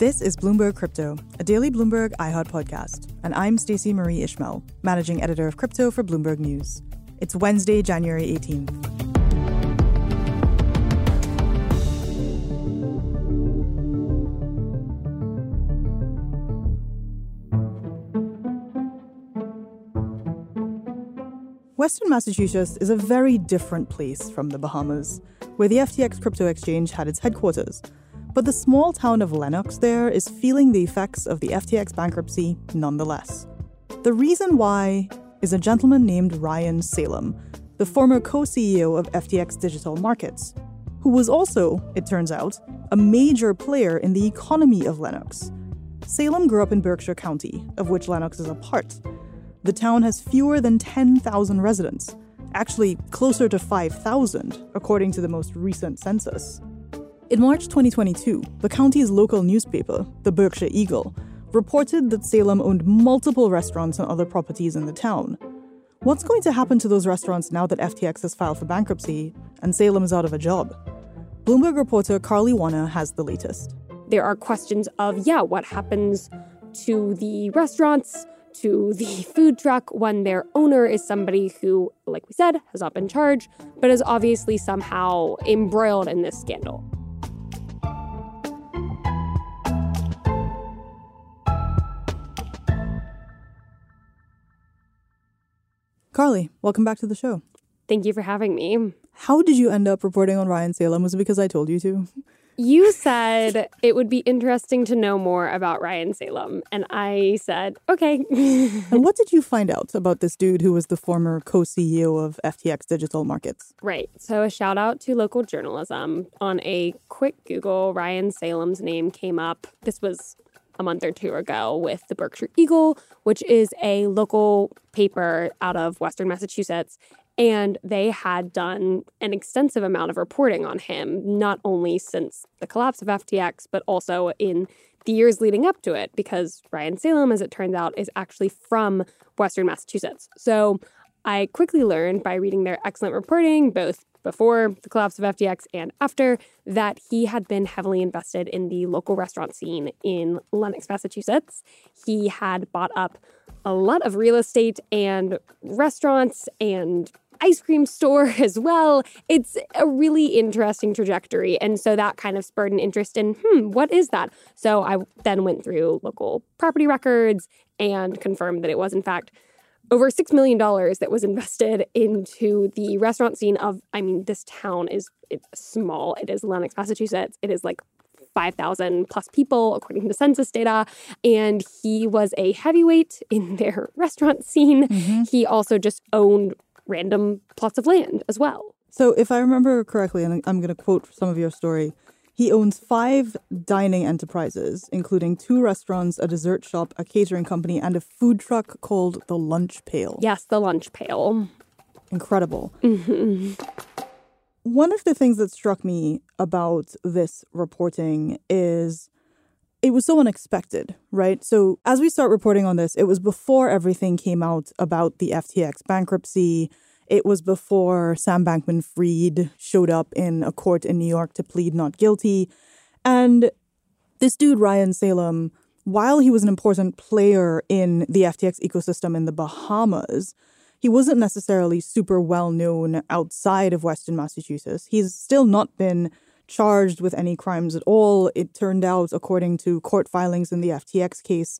This is Bloomberg Crypto, a daily Bloomberg iHeart podcast, and I'm Stacey Marie Ishmael, managing editor of crypto for Bloomberg News. It's Wednesday, January 18th. Western Massachusetts is a very different place from the Bahamas, where the FTX crypto exchange had its headquarters but the small town of Lenox there is feeling the effects of the FTX bankruptcy nonetheless. The reason why is a gentleman named Ryan Salame, the former co CEO of FTX Digital Markets, who was also, it turns out, a major player in the economy of Lenox. Salame grew up in Berkshire County, of which Lenox is a part. The town has fewer than 10,000 residents, actually closer to 5,000, according to the most recent census. In March 2022, the county's local newspaper, the Berkshire Eagle, reported that Salame owned multiple restaurants and other properties in the town. What's going to happen to those restaurants now that FTX has filed for bankruptcy and Salame is out of a job? Bloomberg reporter Carly Wanna has the latest. There are questions of, yeah, what happens to the restaurants, to the food truck when their owner is somebody who, like we said, has not been charged, but is obviously somehow embroiled in this scandal. Carly, welcome back to the show. Thank you for having me. How did you end up reporting on Ryan Salame? Was it because I told you to? You said it would be interesting to know more about Ryan Salame. And I said, okay. and what did you find out about this dude who was the former co CEO of FTX Digital Markets? Right. So, a shout out to local journalism. On a quick Google, Ryan Salame's name came up. This was a month or two ago with the Berkshire Eagle, which is a local paper out of Western Massachusetts. And they had done an extensive amount of reporting on him, not only since the collapse of FTX, but also in the years leading up to it, because Ryan Salame, as it turns out, is actually from Western Massachusetts. So I quickly learned by reading their excellent reporting, both before the collapse of FTX and after that he had been heavily invested in the local restaurant scene in Lenox, Massachusetts. He had bought up a lot of real estate and restaurants and ice cream store as well. It's a really interesting trajectory. And so that kind of spurred an interest in, hmm, what is that? So I then went through local property records and confirmed that it was, in fact, over $6 million that was invested into the restaurant scene of, I mean, this town is it's small. It is Lenox, Massachusetts. It is like 5,000 plus people, according to census data. And he was a heavyweight in their restaurant scene. Mm-hmm. He also just owned random plots of land as well. So, if I remember correctly, and I'm going to quote some of your story, he owns five dining enterprises, including two restaurants, a dessert shop, a catering company, and a food truck called the Lunch Pail. Yes, the Lunch Pail. Incredible. Mm-hmm. One of the things that struck me about this reporting is it was so unexpected, right? So, as we start reporting on this, it was before everything came out about the FTX bankruptcy it was before Sam Bankman Fried showed up in a court in New York to plead not guilty. And this dude, Ryan Salame, while he was an important player in the FTX ecosystem in the Bahamas, he wasn't necessarily super well known outside of Western Massachusetts. He's still not been charged with any crimes at all. It turned out, according to court filings in the FTX case,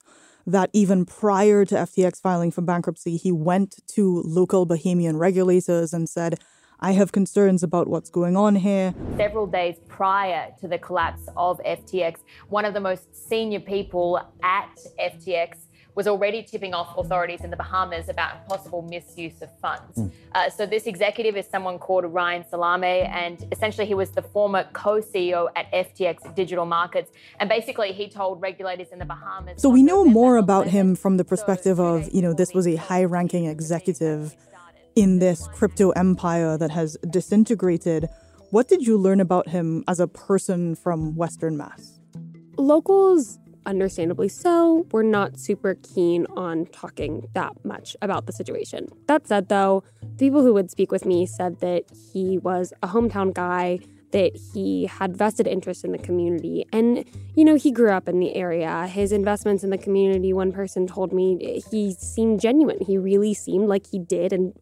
that even prior to FTX filing for bankruptcy, he went to local Bahamian regulators and said, I have concerns about what's going on here. Several days prior to the collapse of FTX, one of the most senior people at FTX was already tipping off authorities in the Bahamas about possible misuse of funds. Mm. Uh, so this executive is someone called Ryan Salame, and essentially he was the former co-CEO at FTX Digital Markets, and basically he told regulators in the Bahamas. So we know more about him from the perspective so of you know this was a high-ranking executive in this crypto empire that has disintegrated. What did you learn about him as a person from Western Mass? Locals, understandably so, were not super keen on talking that much about the situation. That said, though, the people who would speak with me said that he was a hometown guy, that he had vested interest in the community. And, you know, he grew up in the area. His investments in the community, one person told me he seemed genuine. He really seemed like he did and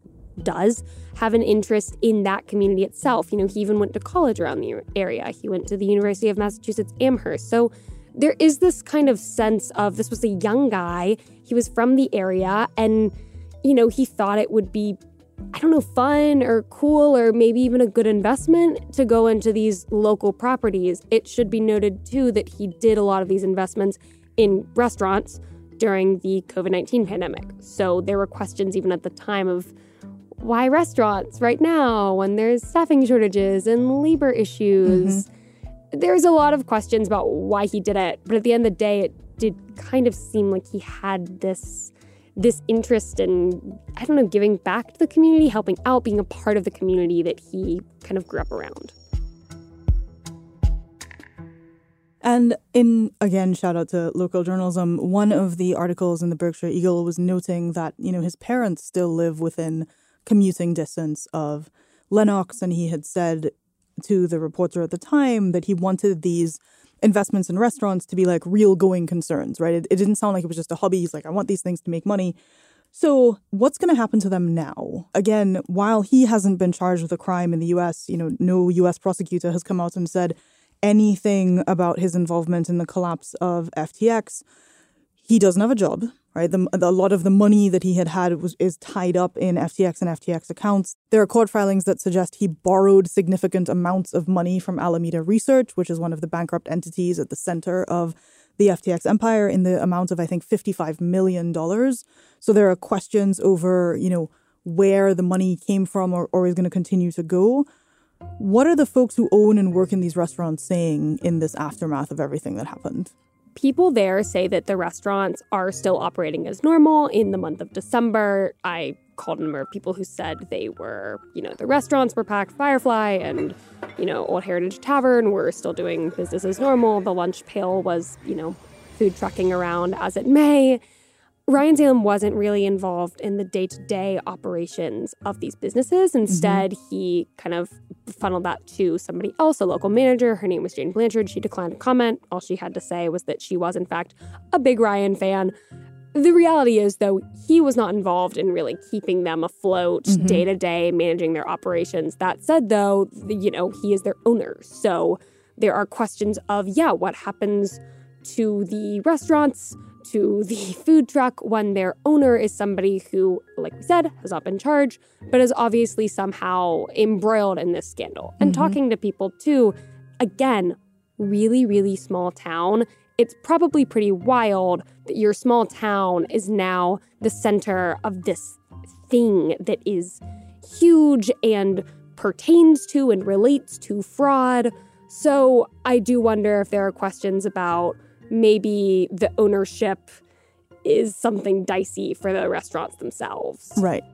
does have an interest in that community itself. You know, he even went to college around the area. He went to the University of Massachusetts Amherst. So there is this kind of sense of this was a young guy. He was from the area and you know, he thought it would be I don't know, fun or cool or maybe even a good investment to go into these local properties. It should be noted too that he did a lot of these investments in restaurants during the COVID 19 pandemic. So there were questions even at the time of why restaurants right now when there's staffing shortages and labor issues? Mm-hmm. There's a lot of questions about why he did it, but at the end of the day, it did kind of seem like he had this this interest in I don't know giving back to the community, helping out, being a part of the community that he kind of grew up around. And in again, shout out to local journalism. One of the articles in the Berkshire Eagle was noting that you know his parents still live within commuting distance of Lenox, and he had said to the reporter at the time that he wanted these investments in restaurants to be like real going concerns, right? It, it didn't sound like it was just a hobby. He's like, I want these things to make money. So, what's going to happen to them now? Again, while he hasn't been charged with a crime in the US, you know, no US prosecutor has come out and said anything about his involvement in the collapse of FTX. He doesn't have a job right? The, a lot of the money that he had had was is tied up in FTX and FTX accounts. There are court filings that suggest he borrowed significant amounts of money from Alameda Research, which is one of the bankrupt entities at the center of the FTX empire, in the amount of I think fifty-five million dollars. So there are questions over, you know, where the money came from or, or is going to continue to go. What are the folks who own and work in these restaurants saying in this aftermath of everything that happened? People there say that the restaurants are still operating as normal in the month of December. I called a number of people who said they were, you know, the restaurants were packed. Firefly and, you know, Old Heritage Tavern were still doing business as normal. The lunch pail was, you know, food trucking around as it may. Ryan Salame wasn't really involved in the day to day operations of these businesses. Mm-hmm. Instead, mm-hmm. he kind of funneled that to somebody else, a local manager. Her name was Jane Blanchard. She declined to comment. All she had to say was that she was, in fact, a big Ryan fan. The reality is, though, he was not involved in really keeping them afloat day to day, managing their operations. That said, though, you know, he is their owner. So there are questions of, yeah, what happens to the restaurants? To the food truck when their owner is somebody who, like we said, has not been charged, but is obviously somehow embroiled in this scandal. And mm-hmm. talking to people too, again, really, really small town. It's probably pretty wild that your small town is now the center of this thing that is huge and pertains to and relates to fraud. So I do wonder if there are questions about maybe the ownership is something dicey for the restaurants themselves. Right.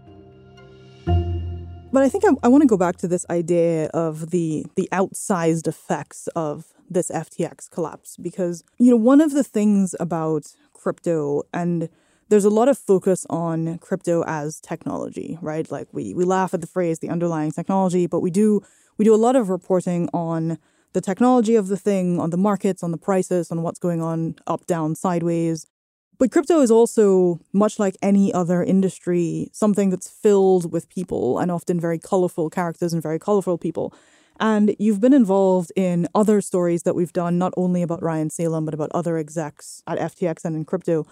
But I think I, I want to go back to this idea of the the outsized effects of this FTX collapse because you know one of the things about crypto and there's a lot of focus on crypto as technology, right? Like we we laugh at the phrase the underlying technology, but we do we do a lot of reporting on the technology of the thing, on the markets, on the prices, on what's going on up, down, sideways. But crypto is also, much like any other industry, something that's filled with people and often very colorful characters and very colorful people. And you've been involved in other stories that we've done, not only about Ryan Salame, but about other execs at FTX and in crypto.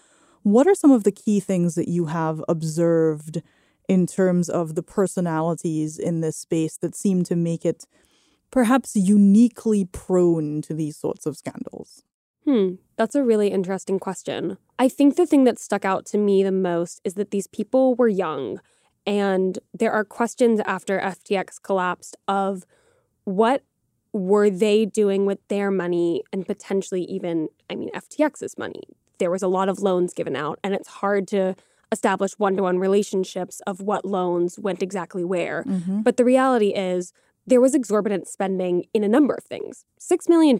What are some of the key things that you have observed in terms of the personalities in this space that seem to make it perhaps uniquely prone to these sorts of scandals? Hmm, that's a really interesting question. I think the thing that stuck out to me the most is that these people were young, and there are questions after FTX collapsed of what were they doing with their money and potentially even, I mean, FTX's money. There was a lot of loans given out, and it's hard to establish one to one relationships of what loans went exactly where. Mm-hmm. But the reality is, there was exorbitant spending in a number of things. $6 million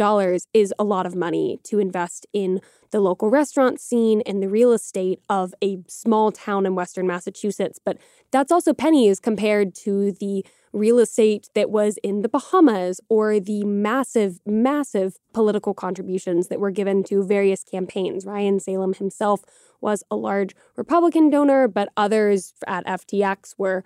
is a lot of money to invest in the local restaurant scene and the real estate of a small town in Western Massachusetts, but that's also pennies compared to the real estate that was in the Bahamas or the massive, massive political contributions that were given to various campaigns. Ryan Salame himself was a large Republican donor, but others at FTX were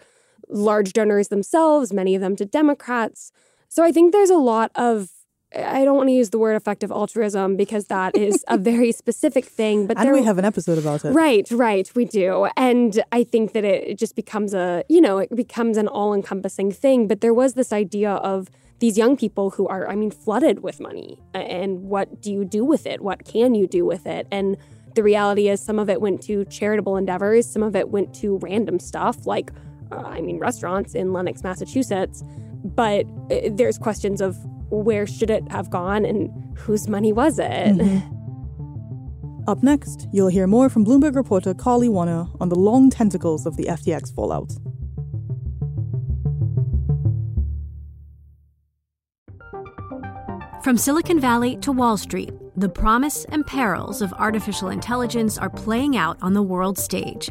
large donors themselves, many of them to Democrats. So I think there's a lot of I don't want to use the word effective altruism because that is a very specific thing. But and there, we have an episode about it. Right, right, we do. And I think that it just becomes a, you know, it becomes an all encompassing thing. But there was this idea of these young people who are, I mean, flooded with money. And what do you do with it? What can you do with it? And the reality is, some of it went to charitable endeavors, some of it went to random stuff like, uh, I mean, restaurants in Lenox, Massachusetts. But uh, there's questions of where should it have gone and whose money was it? Mm-hmm. Up next, you'll hear more from Bloomberg reporter Carly Wanna on the long tentacles of the FTX fallout. From Silicon Valley to Wall Street, the promise and perils of artificial intelligence are playing out on the world stage.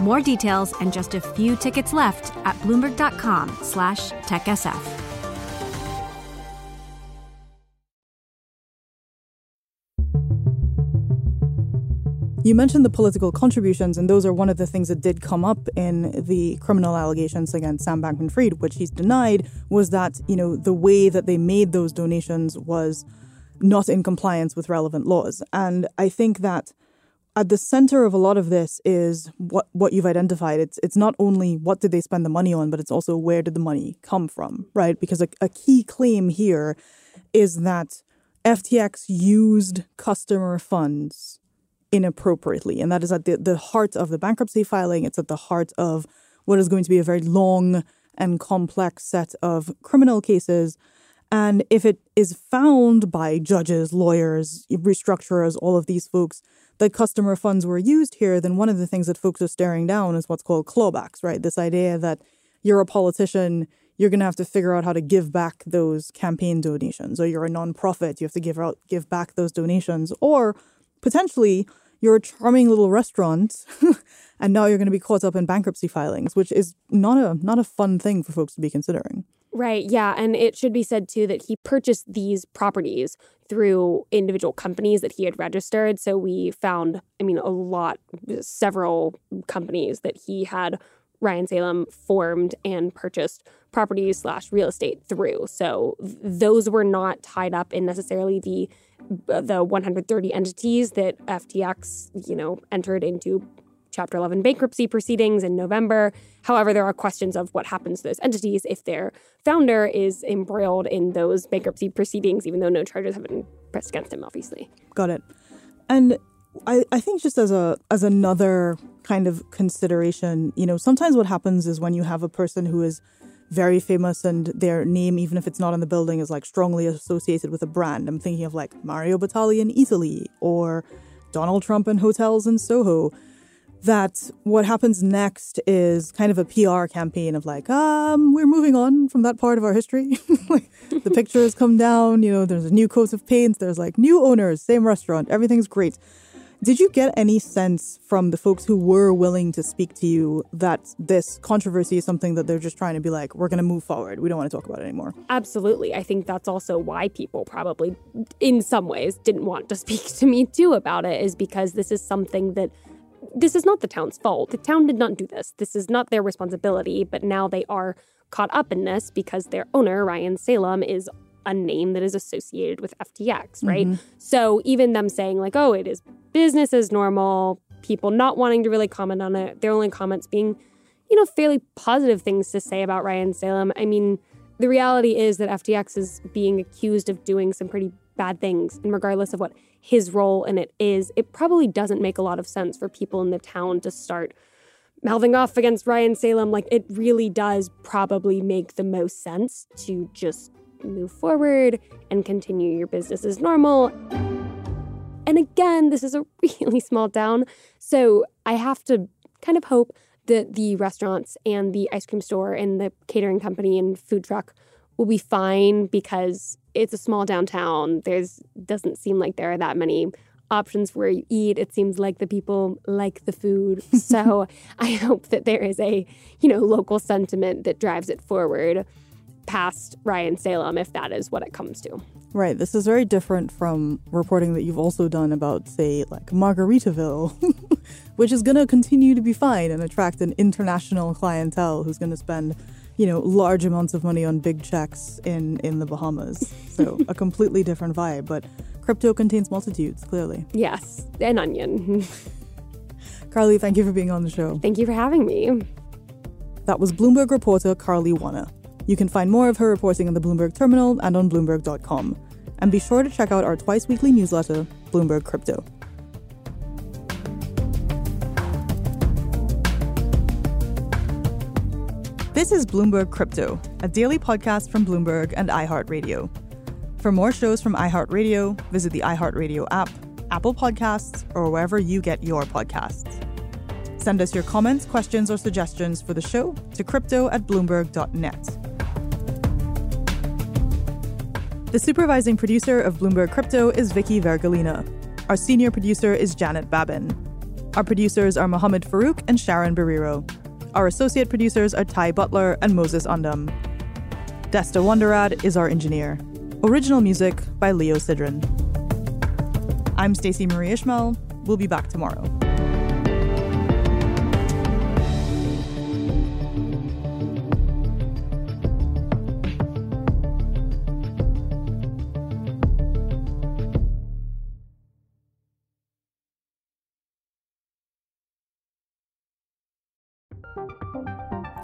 More details and just a few tickets left at bloomberg.com slash techsf. You mentioned the political contributions, and those are one of the things that did come up in the criminal allegations against Sam Bankman Fried, which he's denied, was that, you know, the way that they made those donations was not in compliance with relevant laws. And I think that at the center of a lot of this is what, what you've identified. It's it's not only what did they spend the money on, but it's also where did the money come from, right? Because a, a key claim here is that FTX used customer funds inappropriately. And that is at the, the heart of the bankruptcy filing. It's at the heart of what is going to be a very long and complex set of criminal cases. And if it is found by judges, lawyers, restructurers, all of these folks that customer funds were used here, then one of the things that folks are staring down is what's called clawbacks, right? This idea that you're a politician, you're going to have to figure out how to give back those campaign donations, or you're a nonprofit, you have to give out give back those donations, or potentially you're a charming little restaurant and now you're going to be caught up in bankruptcy filings which is not a not a fun thing for folks to be considering right yeah and it should be said too that he purchased these properties through individual companies that he had registered so we found i mean a lot several companies that he had ryan salame formed and purchased properties slash real estate through so those were not tied up in necessarily the the 130 entities that FTX, you know, entered into Chapter 11 bankruptcy proceedings in November. However, there are questions of what happens to those entities if their founder is embroiled in those bankruptcy proceedings, even though no charges have been pressed against him, obviously. Got it. And I, I think just as a as another kind of consideration, you know, sometimes what happens is when you have a person who is very famous and their name, even if it's not on the building, is like strongly associated with a brand. I'm thinking of like Mario Batali in Italy or Donald Trump in hotels in Soho. That what happens next is kind of a PR campaign of like, um, we're moving on from that part of our history. the pictures come down, you know, there's a new coat of paint, there's like new owners, same restaurant, everything's great. Did you get any sense from the folks who were willing to speak to you that this controversy is something that they're just trying to be like, we're going to move forward. We don't want to talk about it anymore? Absolutely. I think that's also why people probably, in some ways, didn't want to speak to me too about it, is because this is something that this is not the town's fault. The town did not do this. This is not their responsibility, but now they are caught up in this because their owner, Ryan Salame, is a name that is associated with FTX, right? Mm-hmm. So even them saying, like, oh, it is business as normal, people not wanting to really comment on it, their only comments being, you know, fairly positive things to say about Ryan Salame. I mean, the reality is that FTX is being accused of doing some pretty bad things. And regardless of what his role in it is, it probably doesn't make a lot of sense for people in the town to start mouthing off against Ryan Salame. Like, it really does probably make the most sense to just move forward and continue your business as normal. And again, this is a really small town. So I have to kind of hope that the restaurants and the ice cream store and the catering company and food truck will be fine because it's a small downtown. There's doesn't seem like there are that many options where you eat. It seems like the people like the food. So I hope that there is a, you know, local sentiment that drives it forward past Ryan Salame if that is what it comes to. Right. This is very different from reporting that you've also done about, say, like Margaritaville, which is going to continue to be fine and attract an international clientele who's going to spend, you know, large amounts of money on big checks in, in the Bahamas. So a completely different vibe. But crypto contains multitudes, clearly. Yes, an onion. Carly, thank you for being on the show. Thank you for having me. That was Bloomberg reporter Carly Wanna. You can find more of her reporting on the Bloomberg Terminal and on Bloomberg.com. And be sure to check out our twice weekly newsletter, Bloomberg Crypto. This is Bloomberg Crypto, a daily podcast from Bloomberg and iHeartRadio. For more shows from iHeartRadio, visit the iHeartRadio app, Apple Podcasts, or wherever you get your podcasts. Send us your comments, questions, or suggestions for the show to crypto at bloomberg.net. The supervising producer of Bloomberg Crypto is Vicky Vergolina. Our senior producer is Janet Babin. Our producers are Mohammed Farouk and Sharon Barrero. Our associate producers are Ty Butler and Moses Undum. Desta Wonderad is our engineer. Original music by Leo Sidran. I'm Stacey Marie Ishmael. We'll be back tomorrow.